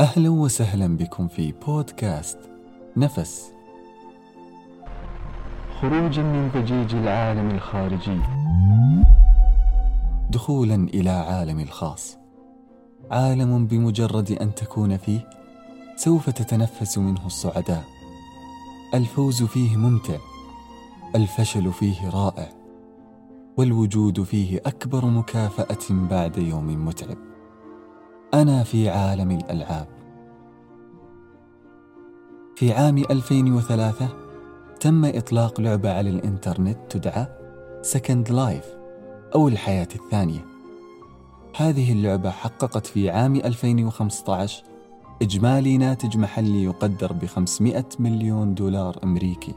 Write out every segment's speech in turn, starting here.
أهلا وسهلا بكم في بودكاست نفس. خروجا من ضجيج العالم الخارجي. دخولا إلى عالم الخاص. عالم بمجرد أن تكون فيه سوف تتنفس منه السعداء. الفوز فيه ممتع الفشل فيه رائع والوجود فيه أكبر مكافأة بعد يوم متعب. أنا في عالم الألعاب. في عام 2003 تم إطلاق لعبة على الإنترنت تدعى Second Life أو الحياة الثانية. هذه اللعبة حققت في عام 2015 إجمالي ناتج محلي يقدر ب 500 مليون دولار أمريكي.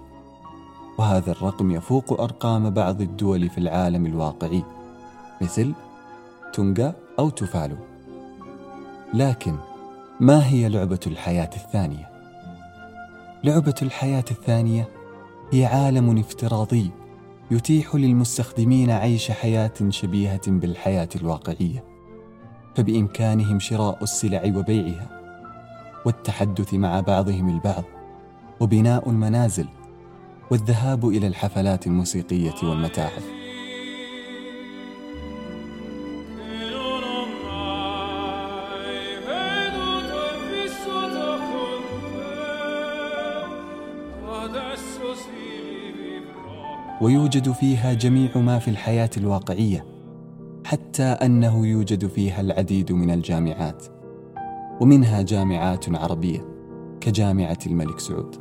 وهذا الرقم يفوق أرقام بعض الدول في العالم الواقعي مثل تونغا أو توفالو. لكن ما هي لعبة الحياة الثانية؟ لعبة الحياة الثانية هي عالم افتراضي يتيح للمستخدمين عيش حياة شبيهة بالحياة الواقعية فبإمكانهم شراء السلع وبيعها والتحدث مع بعضهم البعض وبناء المنازل والذهاب إلى الحفلات الموسيقية والمتاحف ويوجد فيها جميع ما في الحياة الواقعية حتى أنه يوجد فيها العديد من الجامعات ومنها جامعات عربية كجامعة الملك سعود.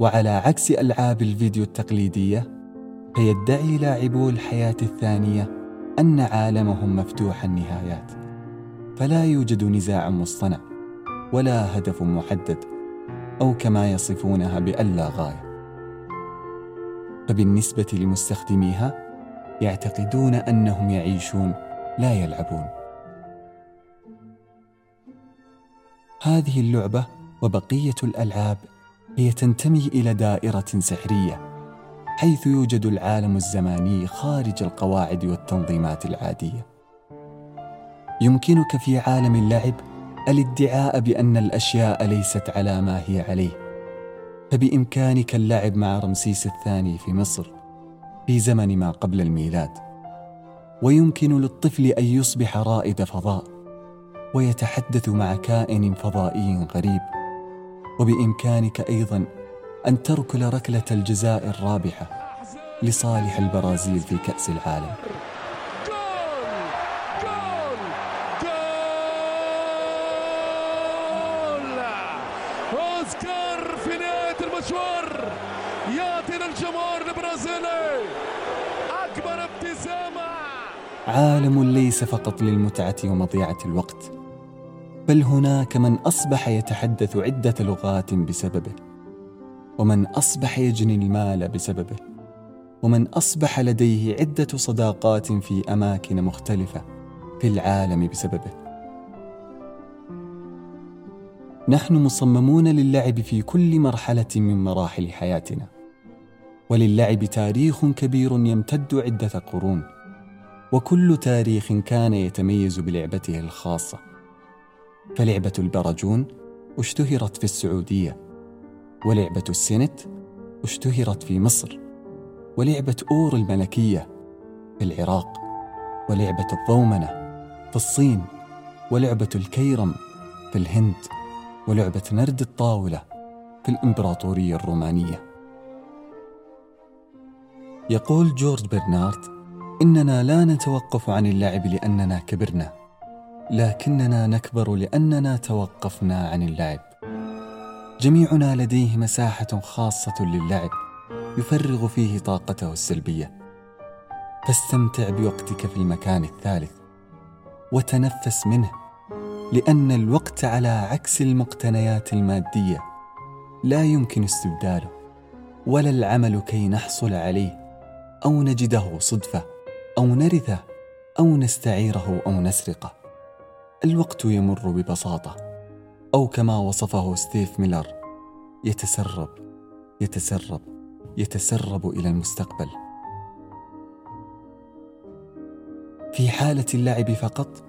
وعلى عكس ألعاب الفيديو التقليدية فيدعي لاعبو الحياة الثانية أن عالمهم مفتوح النهايات فلا يوجد نزاع مصطنع ولا هدف محدد أو كما يصفونها بألا غاية. فبالنسبة لمستخدميها يعتقدون أنهم يعيشون لا يلعبون. هذه اللعبة وبقية الألعاب هي تنتمي إلى دائرة سحرية حيث يوجد العالم الزماني خارج القواعد والتنظيمات العادية. يمكنك في عالم اللعب الادعاء بأن الأشياء ليست على ما هي عليه. فبإمكانك اللعب مع رمسيس الثاني في مصر في زمن ما قبل الميلاد ويمكن للطفل أن يصبح رائد فضاء ويتحدث مع كائن فضائي غريب وبإمكانك أيضا أن تركل ركلة الجزاء الرابحة لصالح البرازيل في كأس العالم اوسكار في نهايه المشوار. يعطينا الجمهور البرازيلي أكبر ابتسامة. عالم ليس فقط للمتعة ومضيعة الوقت بل هناك من أصبح يتحدث عدة لغات بسببه ومن أصبح يجني المال بسببه ومن أصبح لديه عدة صداقات في أماكن مختلفة في العالم بسببه. نحن مصممون للعب في كل مرحلة من مراحل حياتنا. وللعب تاريخ كبير يمتد عدة قرون. وكل تاريخ كان يتميز بلعبته الخاصة. فلعبة البرجون اشتهرت في السعودية. ولعبة السنت اشتهرت في مصر. ولعبة أور الملكية في العراق. ولعبة الضومنة في الصين. ولعبة الكيرم في الهند. ولعبة نرد الطاولة في الإمبراطورية الرومانية. يقول جورج برنارد: إننا لا نتوقف عن اللعب لأننا كبرنا، لكننا نكبر لأننا توقفنا عن اللعب. جميعنا لديه مساحة خاصة للعب يفرغ فيه طاقته السلبية. فاستمتع بوقتك في المكان الثالث وتنفس منه لأن الوقت على عكس المقتنيات المادية لا يمكن استبداله ولا العمل كي نحصل عليه أو نجده صدفة أو نرثه أو نستعيره أو نسرقه. الوقت يمر ببساطة أو كما وصفه ستيف ميلر يتسرب يتسرب يتسرب إلى المستقبل. في حالة اللعب فقط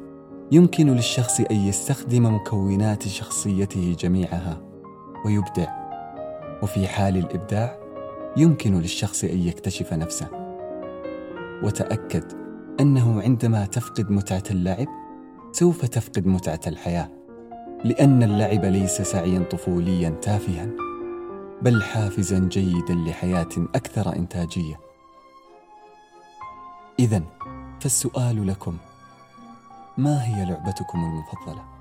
يمكن للشخص أن يستخدم مكونات شخصيته جميعها ويبدع. وفي حال الإبداع يمكن للشخص أن يكتشف نفسه. وتأكد أنه عندما تفقد متعة اللعب سوف تفقد متعة الحياة لأن اللعب ليس سعيا طفوليا تافها بل حافزا جيدا لحياة أكثر إنتاجية. اذا فالسؤال لكم ما هي لعبتكم المفضلة؟